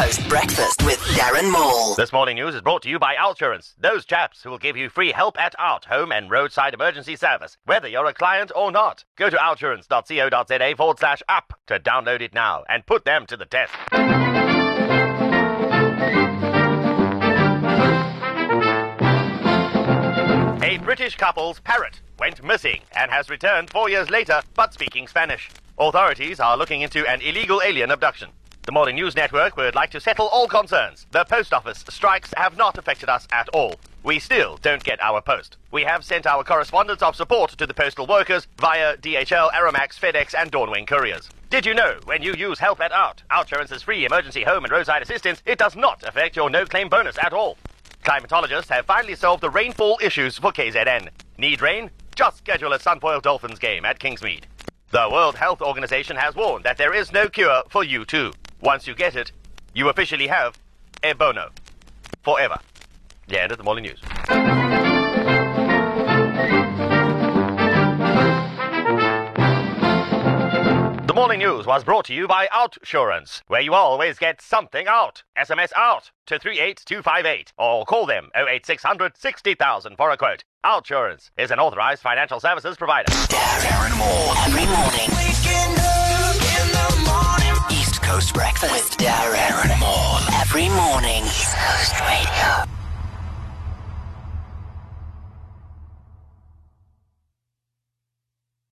Coast Breakfast with Darren Maul. This morning news is brought to you by Outsurance, those chaps who will give you free help at art, home and roadside emergency service, whether you're a client or not. Go to outsurance.co.za forward slash up to download it now and put them to the test. A British couple's parrot went missing and has returned four years later, but speaking Spanish. Authorities are looking into an illegal alien abduction. The Morning News Network would like to settle all concerns. The post office strikes have not affected us at all. We still don't get our post. We have sent our correspondence of support to the postal workers via DHL, Aramex, FedEx, and Dawnwing couriers. Did you know when you use Help at Out, Outsurance's free emergency home and roadside assistance, it does not affect your no claim bonus at all? Climatologists have finally solved the rainfall issues for KZN. Need rain? Just schedule a Sunfoil Dolphins game at Kingsmead. The World Health Organization has warned that there is no cure for you too. Once you get it, you officially have Ebono. Forever. The end of the morning news. The morning news was brought to you by Outsurance, where you always get something out. SMS out to 38258 or call them 08600 60000 for a quote. Outsurance is an authorized financial services provider. Darren Maul. Every morning. every morning. East Coast Radio.